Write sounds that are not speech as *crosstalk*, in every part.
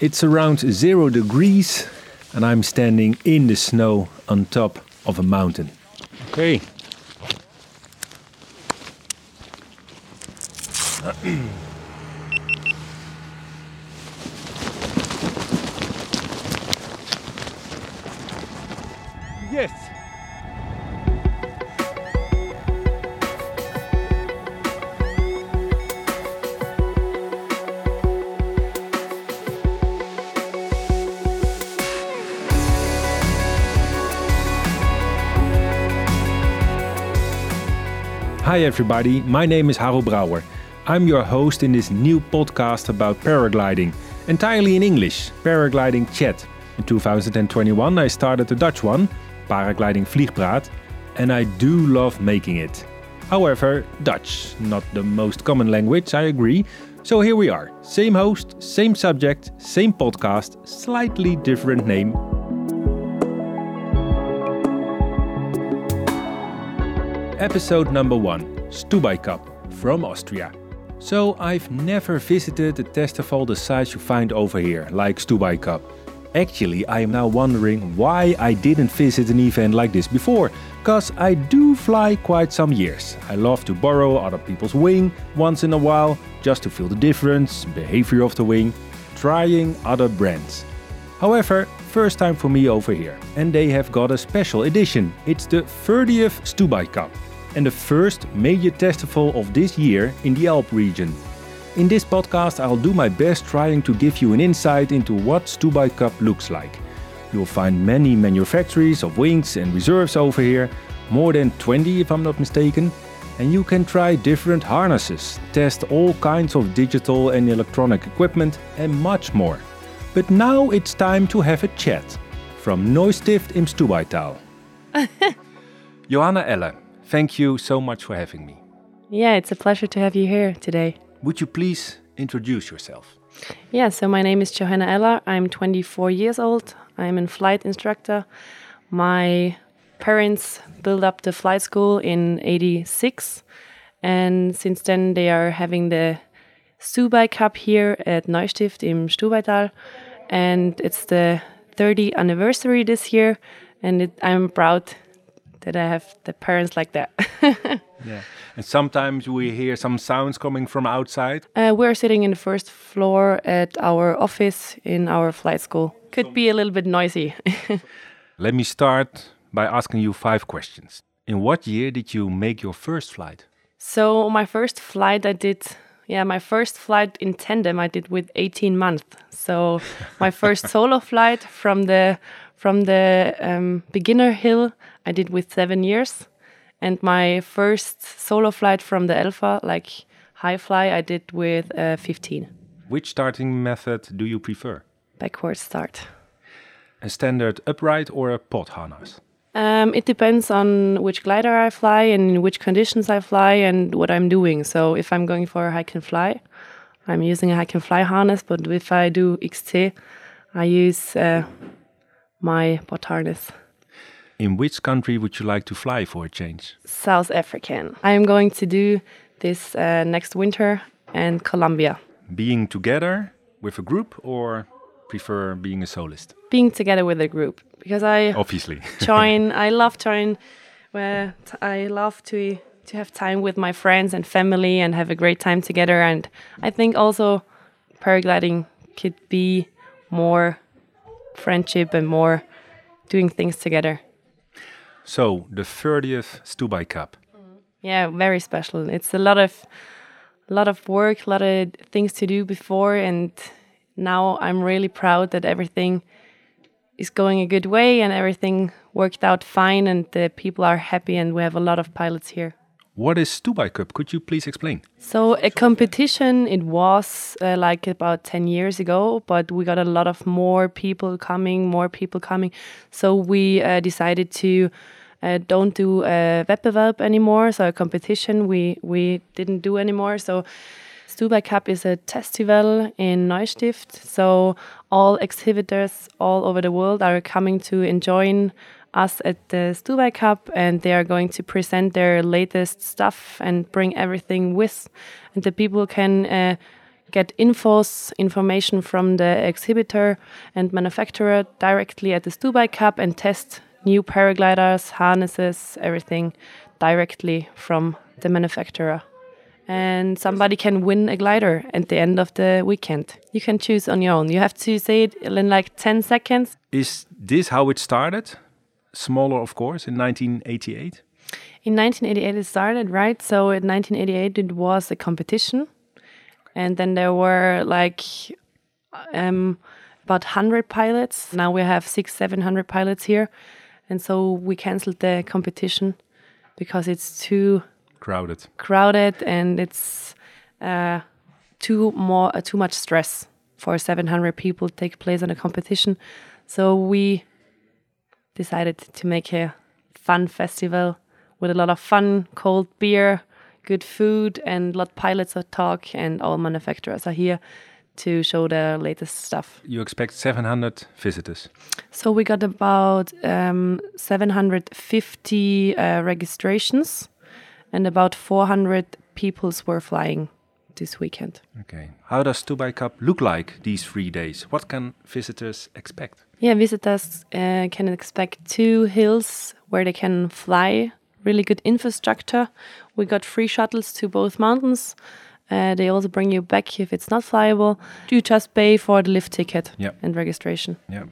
It's around zero degrees, and I'm standing in the snow on top of a mountain. Okay. Everybody. My name is Harro Brouwer. I'm your host in this new podcast about paragliding, entirely in English, Paragliding Chat. In 2021, I started a Dutch one, Paragliding Vliegpraat, and I do love making it. However, Dutch, not the most common language, I agree. So here we are. Same host, same subject, same podcast, slightly different name. Episode number one Stubai Cup from Austria. So, I've never visited a festival the size you find over here, like Stubai Cup. Actually, I am now wondering why I didn't visit an event like this before, cause I do fly quite some years. I love to borrow other people's wing once in a while, just to feel the difference, behavior of the wing, trying other brands. However, first time for me over here, and they have got a special edition. It's the 30th Stubai Cup and the first major festival of this year in the Alp region. In this podcast, I'll do my best trying to give you an insight into what Stubai Cup looks like. You'll find many manufacturers of wings and reserves over here, more than 20 if I'm not mistaken, and you can try different harnesses, test all kinds of digital and electronic equipment, and much more. But now it's time to have a chat. From Neustift im Stubaital. *laughs* Johanna Eller, thank you so much for having me. Yeah, it's a pleasure to have you here today. Would you please introduce yourself? Yeah, so my name is Johanna Eller. I'm 24 years old. I'm a flight instructor. My parents built up the flight school in 86 and since then they are having the Stubai Cup here at Neustift im Stubaital and it's the 30th anniversary this year and it, I'm proud that I have the parents like that. *laughs* Yeah. And sometimes we hear some sounds coming from outside. Uh, we're sitting in the first floor at our office in our flight school. Could be a little bit noisy. *laughs* Let me start by asking you five questions. In what year did you make your first flight? so my first flight I did, yeah, my first flight in tandem I did with 18 months. So my first *laughs* solo flight from the from the um, beginner hill I did with seven years, and my first solo flight from the Alpha, like high fly, I did with uh, 15. Which starting method do you prefer? Backward start. A standard upright or a pod harness? Um, it depends on which glider I fly and in which conditions I fly and what I'm doing. So if I'm going for a hike and fly, I'm using a hike and fly harness. But if I do XC, I use uh, my pod harness. In which country would you like to fly for a change? South African. I am going to do this uh, next winter and Colombia. Being together with a group or prefer being a solist? Being together with a group because I Obviously. *laughs* join. I love join. Where t- I love to to have time with my friends and family and have a great time together. And I think also paragliding could be more friendship and more doing things together. so, the 30th Stubai Cup. Mm-hmm. Yeah, very special. It's a lot of a lot of work, a lot of things to do before and now I'm really proud that everything is going a good way and everything worked out fine and the people are happy and we have a lot of pilots here. What is Stubai Cup? Could you please explain? So a competition it was uh, like about 10 years ago but we got a lot of more people coming more people coming so we uh, decided to uh, don't do a wettbewerb anymore so a competition we we didn't do anymore so Stubai Cup is a festival in Neustift so all exhibitors all over the world are coming to enjoy us at the Stubai Cup and they are going to present their latest stuff and bring everything with and the people can uh, get infos, information from the exhibitor and manufacturer directly at the Stubai Cup and test new paragliders, harnesses, everything directly from the manufacturer. And somebody can win a glider at the end of the weekend. You can choose on your own. You have to say it in like 10 seconds. Is this how it started? Smaller, of course, in 1988? In 1988 it started, right? So in 1988 it was a competition. And then there were like um, about 100 pilots. Now we have six, 700 pilots here. And so we canceled the competition because it's too crowded, crowded, and it's uh, too more uh, too much stress for 700 people to take place in a competition. So we decided to make a fun festival with a lot of fun, cold beer, good food, and a lot of pilots talk, and all manufacturers are here to show their latest stuff. You expect 700 visitors? So we got about um, 750 uh, registrations, and about 400 peoples were flying this weekend. Okay. How does Stubai Cup look like these three days? What can visitors expect? Yeah, visitors uh, can expect two hills where they can fly. Really good infrastructure. We got free shuttles to both mountains. Uh, they also bring you back if it's not flyable. You just pay for the lift ticket yep. and registration. Yeah.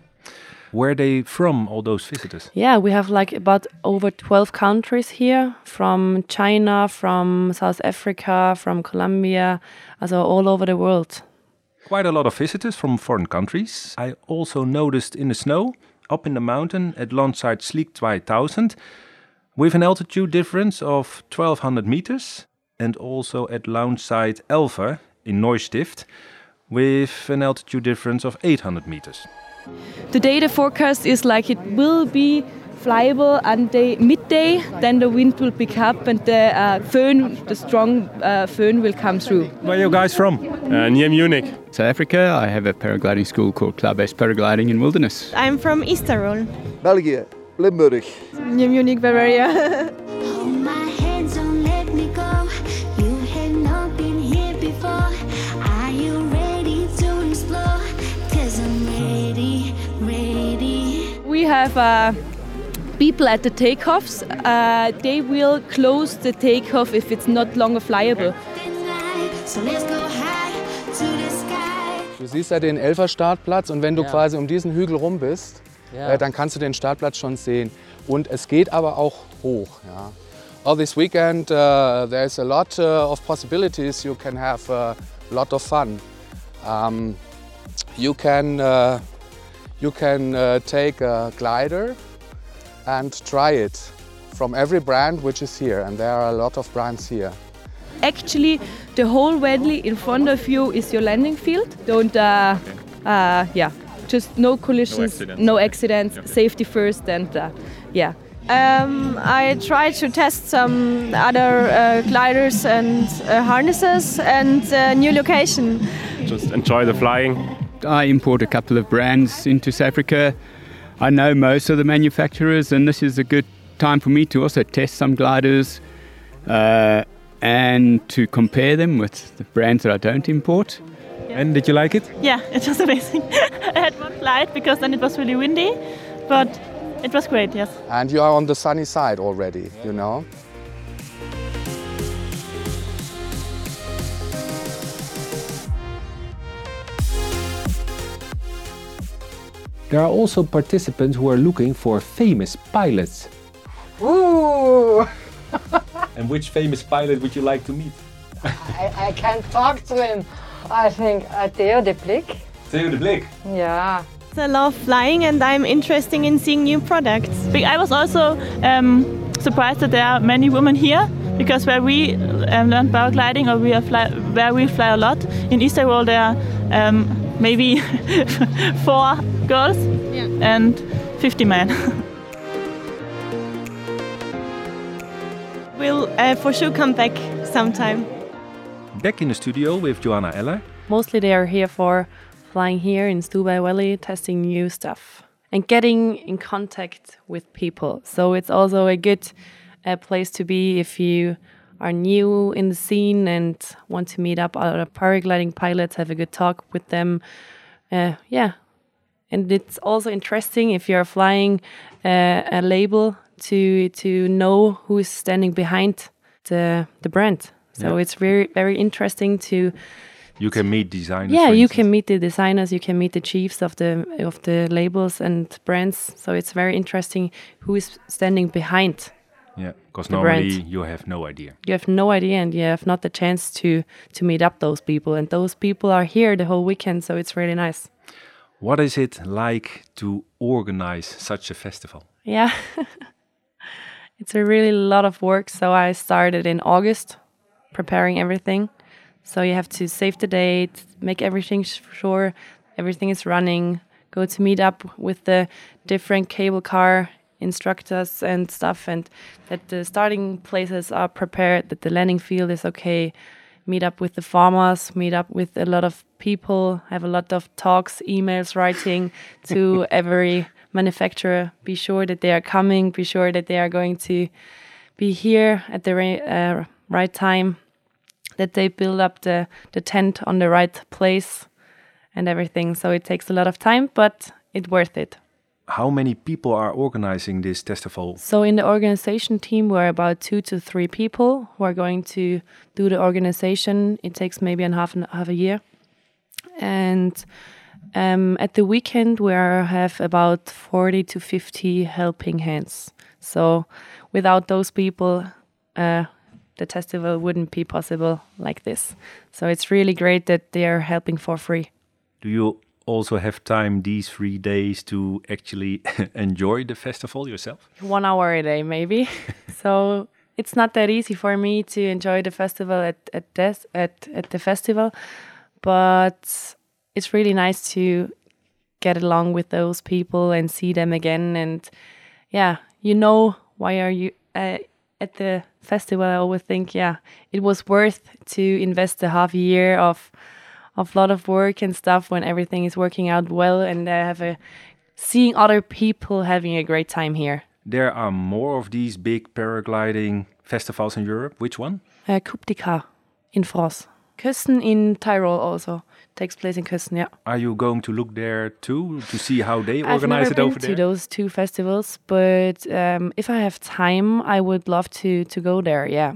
Where are they from, all those visitors? Yeah, we have like about over 12 countries here from China, from South Africa, from Colombia, also all over the world. Quite a lot of visitors from foreign countries. I also noticed in the snow, up in the mountain at Landside Schlick 2000, with an altitude difference of 1200 meters, and also at Launchside Elfer in Neustift, with an altitude difference of 800 meters. The data forecast is like it will be flyable and the midday, then the wind will pick up and the uh, föhn, the strong uh, föhn will come through. Where are you guys from? Uh, near Munich. South Africa, I have a paragliding school called Club S Paragliding in Wilderness. I'm from East Belgium, Limburg. Near Munich, Bavaria. we have uh, people at the takeoffs. Uh, they will close the takeoff if it's not longer flyable. Du siehst ja den Elfer Startplatz und wenn du ja. quasi um diesen Hügel rum bist, ja. äh, dann kannst du den Startplatz schon sehen. Und es geht aber auch hoch. Ja. All this weekend uh, there's a lot uh, of possibilities. You can have a lot of fun. Um, you can uh, you can uh, take a glider and try it from every brand which is here, and there are a lot of brands here. Actually, the whole valley in front of you is your landing field. Don't, uh, uh, yeah, just no collisions, no accidents, no accidents okay. safety first, and uh, yeah. Um, I tried to test some other uh, gliders and uh, harnesses and uh, new location. Just enjoy the flying I import a couple of brands into South Africa. I know most of the manufacturers, and this is a good time for me to also test some gliders uh, and to compare them with the brands that I don't import. Yeah. And did you like it? Yeah, it was amazing. *laughs* I had one flight because then it was really windy, but it was great, yes. And you are on the sunny side already, you know? There are also participants who are looking for famous pilots. Ooh! *laughs* and which famous pilot would you like to meet? I, I can't talk to him. I think uh, Theo de Blic. Theo de Blic? Yeah. I love flying and I'm interested in seeing new products. I was also um, surprised that there are many women here because where we um, learn paragliding or we fly, where we fly a lot in East Tyrol there are um, maybe *laughs* four girls yeah. and 50 men. *laughs* we'll uh, for sure come back sometime. Back in the studio with Johanna Eller. Mostly they are here for flying here in Stubai Valley, testing new stuff and getting in contact with people. So it's also a good uh, place to be if you are new in the scene and want to meet up other paragliding pilots, have a good talk with them. Uh, yeah, and it's also interesting if you're flying uh, a label to to know who is standing behind the the brand. So Yeah. it's very very interesting to You can meet designers. yeah you can meet the designers you can meet the chiefs of the of the labels and brands so it's very interesting who is standing behind Yeah, because normally brand. you have no idea. you have no idea and you have not the chance to to meet up those people and those people are here the whole weekend so it's really nice What is it like to organize such a festival? yeah. *laughs* It's a really lot of work so i started in august preparing everything. So you have to save the date make everything sure everything is running go to meet up with the different cable car instructors and stuff and that the starting places are prepared that the landing field is okay meet up with the farmers meet up with a lot of people have a lot of talks emails writing *laughs* to every manufacturer. Be sure that they are coming. Be sure that they are going to be here at the uh, right time that they build up the, the tent on the right place and everything. So it takes a lot of time but it's worth it How many people are organizing this festival? so in the organization team, we're about two to three people who are going to do the organization. It takes maybe a half and half a year, and um, at the weekend we are, have about forty to fifty helping hands. So without those people, uh, the festival wouldn't be possible like this. So it's really great that they are helping for free. Do you also have time these three days to actually *laughs* enjoy the festival yourself? one hour a day maybe *laughs* so it's not that easy for me to enjoy the festival at at this at, at the festival but it's really nice to get along with those people and see them again and yeah you know why are you uh, at the festival i always think yeah it was worth to invest a half year of of lot of work and stuff when everything is working out well and I have a seeing other people having a great time here There are more of these big paragliding festivals in Europe. Which one? Uh, Coupe Icare in France. Kössen in Tyrol also takes place in Kössen, yeah. Are you going to look there too to see how they I've organize never it been over to there? those two festivals, but um, if I have time, I would love to to go there, yeah,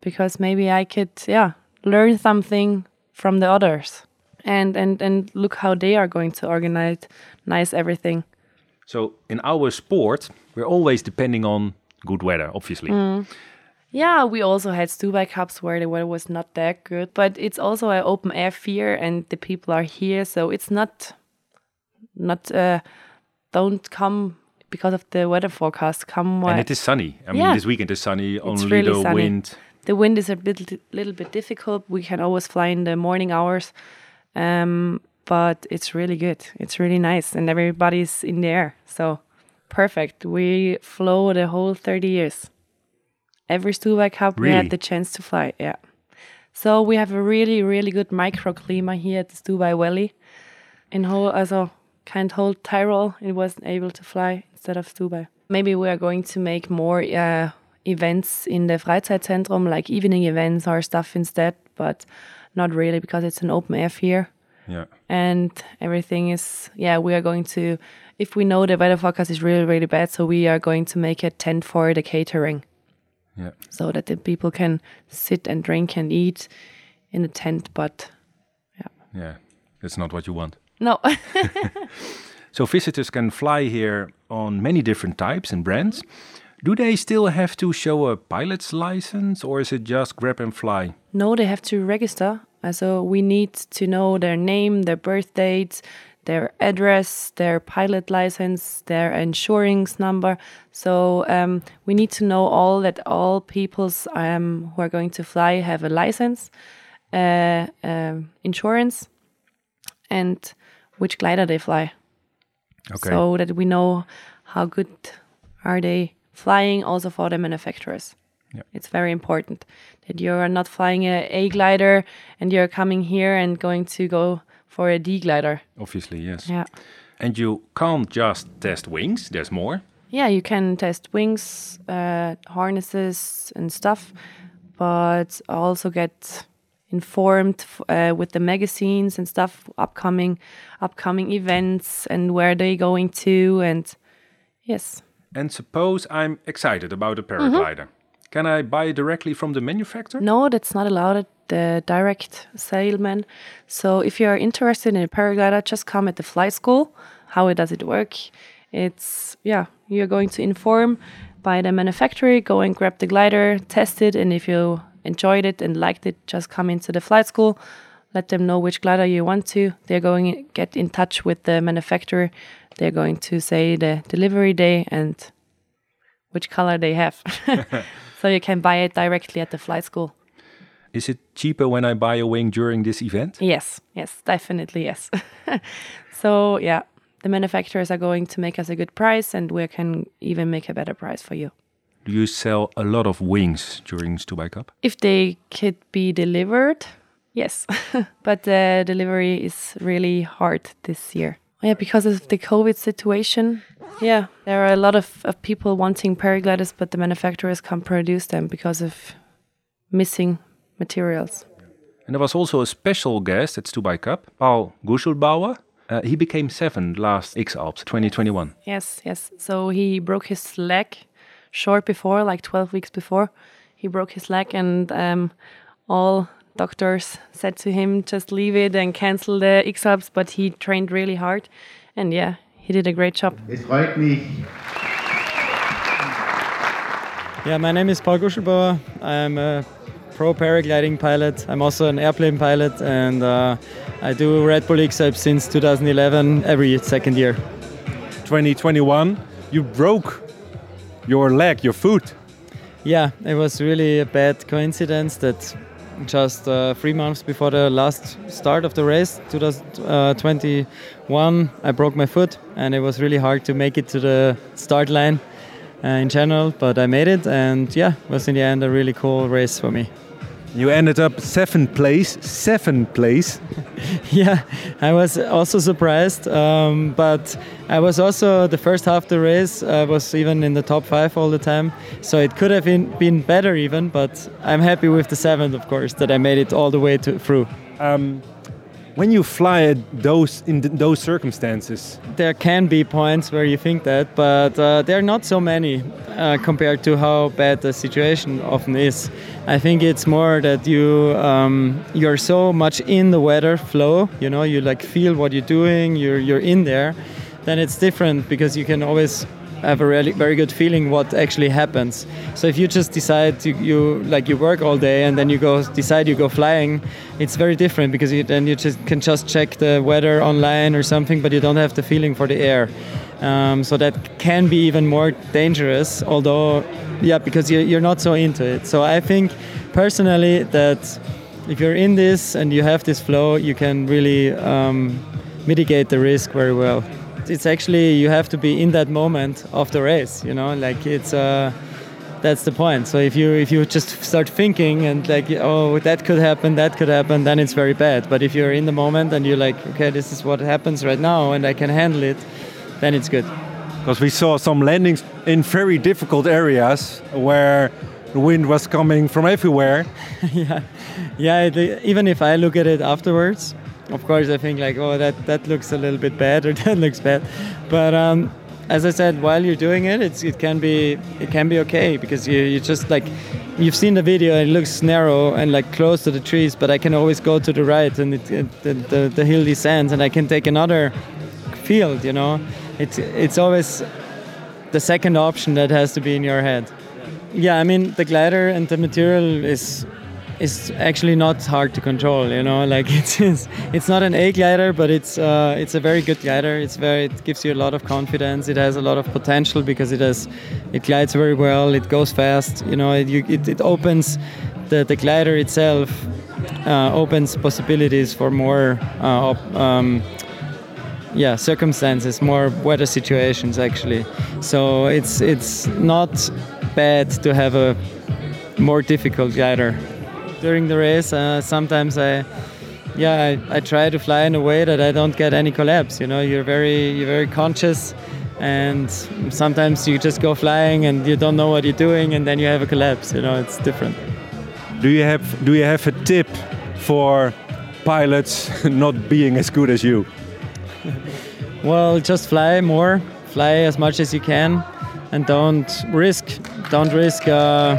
because maybe I could, yeah, learn something from the others, and and and look how they are going to organize, nice everything. So in our sport, we're always depending on good weather, obviously. Mm. Yeah, we also had Stubai Cups where the weather was not that good, but it's also an open air fair and the people are here, so it's not not uh, don't come because of the weather forecast. Come And it is sunny. I mean, Yeah. this weekend is sunny. Only really the sunny. wind. The wind is a little little bit difficult. We can always fly in the morning hours, um, but it's really good. It's really nice, and everybody's in the air, so perfect. We flew the whole thirty years. Every Stubai Cup, we had the chance to fly. Yeah. So we have a really, really good microclimate here at the Stubai Valley. In whole, also kind whole Tyrol, it wasn't able to fly instead of Stubai. Maybe we are going to make more uh, events in the Freizeitzentrum, like evening events or stuff instead, but not really because it's an open air here. Yeah. and everything is yeah we are going to if we know the weather forecast is really really bad so we are going to make a tent for the catering Yeah. so that the people can sit and drink and eat in a tent but yeah. Yeah. That's not what you want. no *laughs* *laughs* So visitors can fly here on many different types and brands. Do they still have to show a pilot's license or is it just grab and fly? no they have to register Uh, so we need to know their name their birth dates their address their pilot license their insurance number so um, we need to know all that all peoples um, who are going to fly have a license uh, um, insurance and which glider they fly Okay. so that we know how good are they flying also for the manufacturers Yeah. it's very important that you're not flying a A glider and you're coming here and going to go for a D glider Obviously, yes. yeah And you can't just test wings, there's more. yeah you can test wings uh, harnesses and stuff but also get informed uh, with the magazines and stuff, upcoming upcoming events and where they're going to, and yes. And suppose I'm excited about a paraglider. Mm -hmm. Can I buy it directly from the manufacturer? No, that's not allowed at the direct salesman. So if you are interested in a paraglider, just come at the flight school. How does it work? It's yeah, you're going to inform by the manufacturer, go and grab the glider, test it, and if you enjoyed it and liked it, just come into the flight school. Let them know which glider you want to. They're going to get in touch with the manufacturer. They're going to say the delivery day and which color they have. *laughs* *laughs* so you can buy it directly at the flight school. Is it cheaper when I buy a wing during this event? Yes, yes, definitely yes. *laughs* so yeah, the manufacturers are going to make us a good price and we can even make a better price for you. Do you sell a lot of wings during Stubai Cup? If they could be delivered, yes. but the delivery is really hard this year. Yeah, because of the COVID situation. Yeah, there are a lot of, of people wanting paragliders, but the manufacturers can't produce them because of missing materials. And there was also a special guest at Stubai Cup, Paul Guschlbauer. Uh, he became seventh last X Alps 2021. Yes, yes. So he broke his leg short before, like 12 weeks before. He broke his leg, and um, all doctors said to him, just leave it and cancel the X Alps. But he trained really hard, and yeah, he did a great job. Es freut mich. Yeah, my name is Paul Guschlbauer. I'm a pro paragliding pilot. I'm also an airplane pilot, and uh, I do Red Bull X since 2011, every second year. 2021, you broke your leg, your foot. Yeah, it was really a bad coincidence that just uh, three months before the last start of the race, 2021, I broke my foot, and it was really hard to make it to the start line uh, in general. But I made it, and yeah, it was in the end a really cool race for me. You ended up seventh place. Seventh place. *laughs* yeah, I was also surprised, um, but I was also the first half of the race. I was even in the top five all the time, so it could have been, been better even. But I'm happy with the seventh, of course, that I made it all the way to, through. Um, when you fly at those in those circumstances. There can be points where you think that but uh, there are not so many uh, compared to how bad the situation often is. I think it's more that you um, you're so much in the weather flow you know you like feel what you're doing you're you're in there then it's different because you can always have a really very good feeling what actually happens. So if you just decide to, you like you work all day and then you go decide you go flying, it's very different because you, then you just can just check the weather online or something, but you don't have the feeling for the air. Um, so that can be even more dangerous. Although, yeah, because you're, you're not so into it. So I think personally that if you're in this and you have this flow, you can really um, mitigate the risk very well it's actually you have to be in that moment of the race you know? Like it's uh that's the point. So if you if you just start thinking and like oh that could happen that could happen then it's very bad. But if you're in the moment and you're like okay this is what happens right now and i can handle it then it's good. Because we saw some landings in very difficult areas where the wind was coming from everywhere. *laughs* Yeah. Yeah even if i look at it afterwards of course, I think like, oh, that that looks a little bit bad or that looks bad, but um, as I said, while you're doing it, it can be it can be okay because you you just like you've seen the video and it looks narrow and like close to the trees, but I can always go to the right and it, it, the, the the hill descends and I can take another field. You know, it's it's always the second option that has to be in your head. Yeah, I mean the glider and the material is is actually not hard to control. You know, *laughs* like it's it's, it's not an A glider, but it's uh, it's a very good glider. It's very it gives you a lot of confidence. It has a lot of potential because it has it glides very well. It goes fast. You know, it you, it, it opens the the glider itself uh, opens possibilities for more. Uh, um, yeah, circumstances, more weather situations actually. So it's it's not bad to have a more difficult glider during the race. Uh, sometimes I, yeah, I, I, try to fly in a way that I don't get any collapse. You know, you're very you're very conscious, and sometimes you just go flying and you don't know what you're doing, and then you have a collapse. You know, it's different. Do you have do you have a tip for pilots *laughs* not being as good as you? *laughs* well, just fly more, fly as much as you can, and don't risk don't risk uh,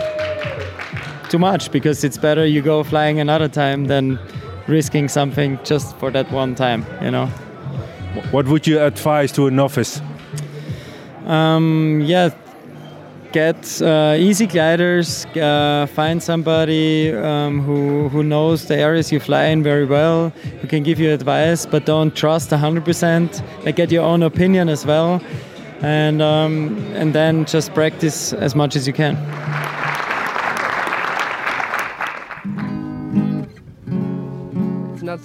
too much because it's better you go flying another time than risking something just for that one time. You know. What would you advise to a novice? Um, yeah, get uh, easy gliders. Uh, find somebody um, who who knows the areas you fly in very well, who can give you advice, but don't trust 100%. Like get your own opinion as well, and um, and then just practice as much as you can.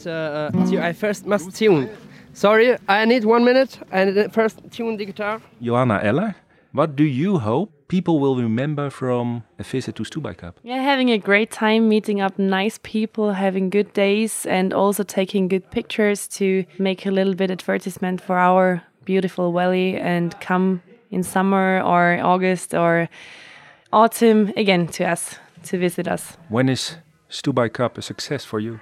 It's. Uh, uh I first must tune. Sorry, I need one minute. and first tune the guitar. Johanna Eller, what do you hope people will remember from a visit to Stubai Cup? Yeah, having a great time, meeting up nice people, having good days, and also taking good pictures to make a little bit advertisement for our beautiful valley and come in summer or August or autumn again to us to visit us. When is Stubai Cup a success for you?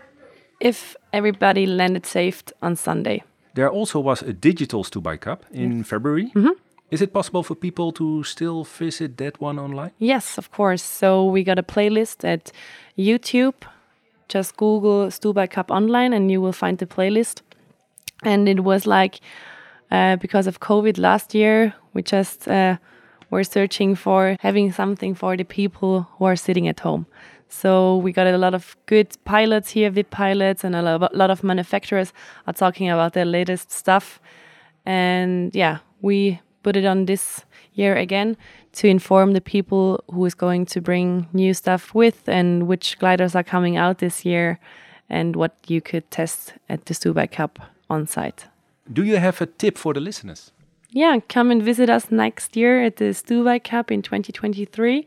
If everybody landed safe on Sunday. There also was a digital Stubai Cup in yes. February. Mm -hmm. Is it possible for people to still visit that one online? Yes, of course. So we got a playlist at YouTube. Just Google Stubai Cup online and you will find the playlist. And it was like uh, because of COVID last year, we just uh, were searching for having something for the people who are sitting at home. So we got a lot of good pilots here, VIP pilots, and a lot of manufacturers are talking about their latest stuff. And yeah, we put it on this year again to inform the people who is going to bring new stuff with and which gliders are coming out this year and what you could test at the Stubai Cup on site. Do you have a tip for the listeners? Yeah, come and visit us next year at the Stubai Cup in 2023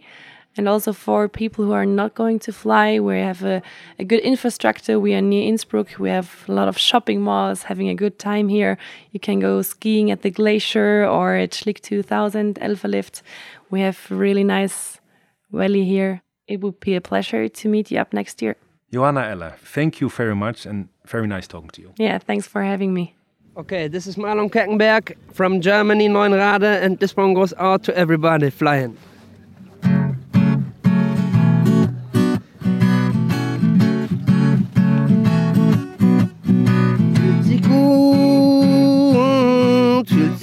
and also for people who are not going to fly. We have a, a good infrastructure. We are near Innsbruck. We have a lot of shopping malls, having a good time here. You can go skiing at the glacier or at Schlick 2000 Elfer Lift. We have really nice valley here. It would be a pleasure to meet you up next year. Johanna Eller, thank you very much and very nice talking to you. Yeah, thanks for having me. Okay, this is Marlon Keckenberg from Germany, Neunrade, and this one goes out to everybody flying.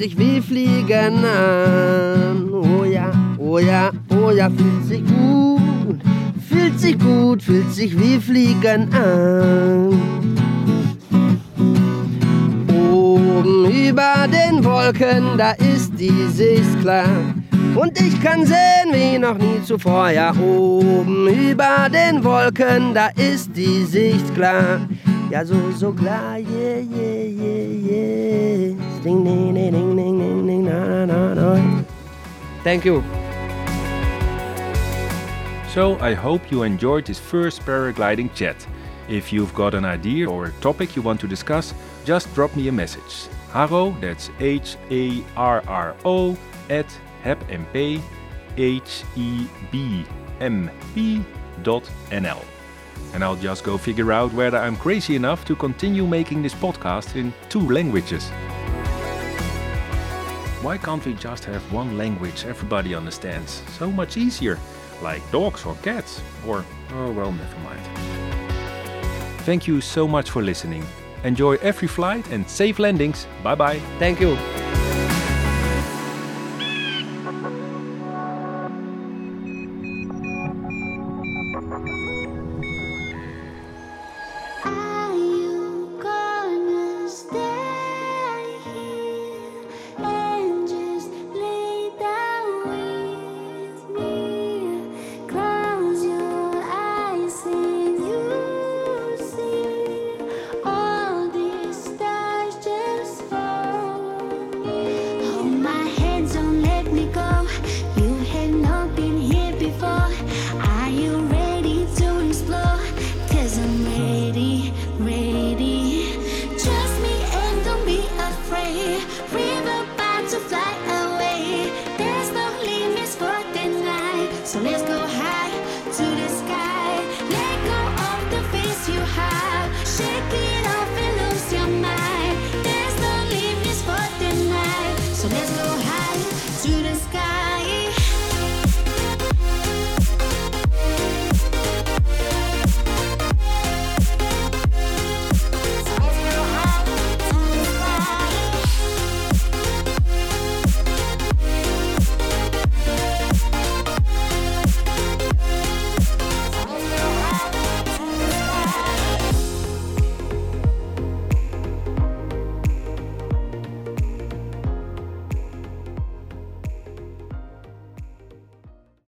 Sich wie Fliegen an. Oh ja, oh ja, oh ja, fühlt sich gut, fühlt sich gut, fühlt sich wie Fliegen an. Oben über den Wolken, da ist die Sicht klar. Und ich kann sehen wie noch nie zuvor, ja oben über den Wolken, da ist die Sicht klar. Ja so, so klar, yeah, yeah, yeah, yeah. Ding, ding, ding, ding, ding, ding, ding, na, na, na. Thank you. So I hope you enjoyed this first paragliding chat. If you've got an idea or a topic you want to discuss, just drop me a message. Harro, that's H A R R O, at hebmp, H E B M P dot NL. And I'll just go figure out whether I'm crazy enough to continue making this podcast in two languages. Why can't we just have one language everybody understands? So much easier, like dogs or cats, or oh well, never mind. Thank you so much for listening. Enjoy every flight and safe landings. Bye bye. Thank you. So let's go.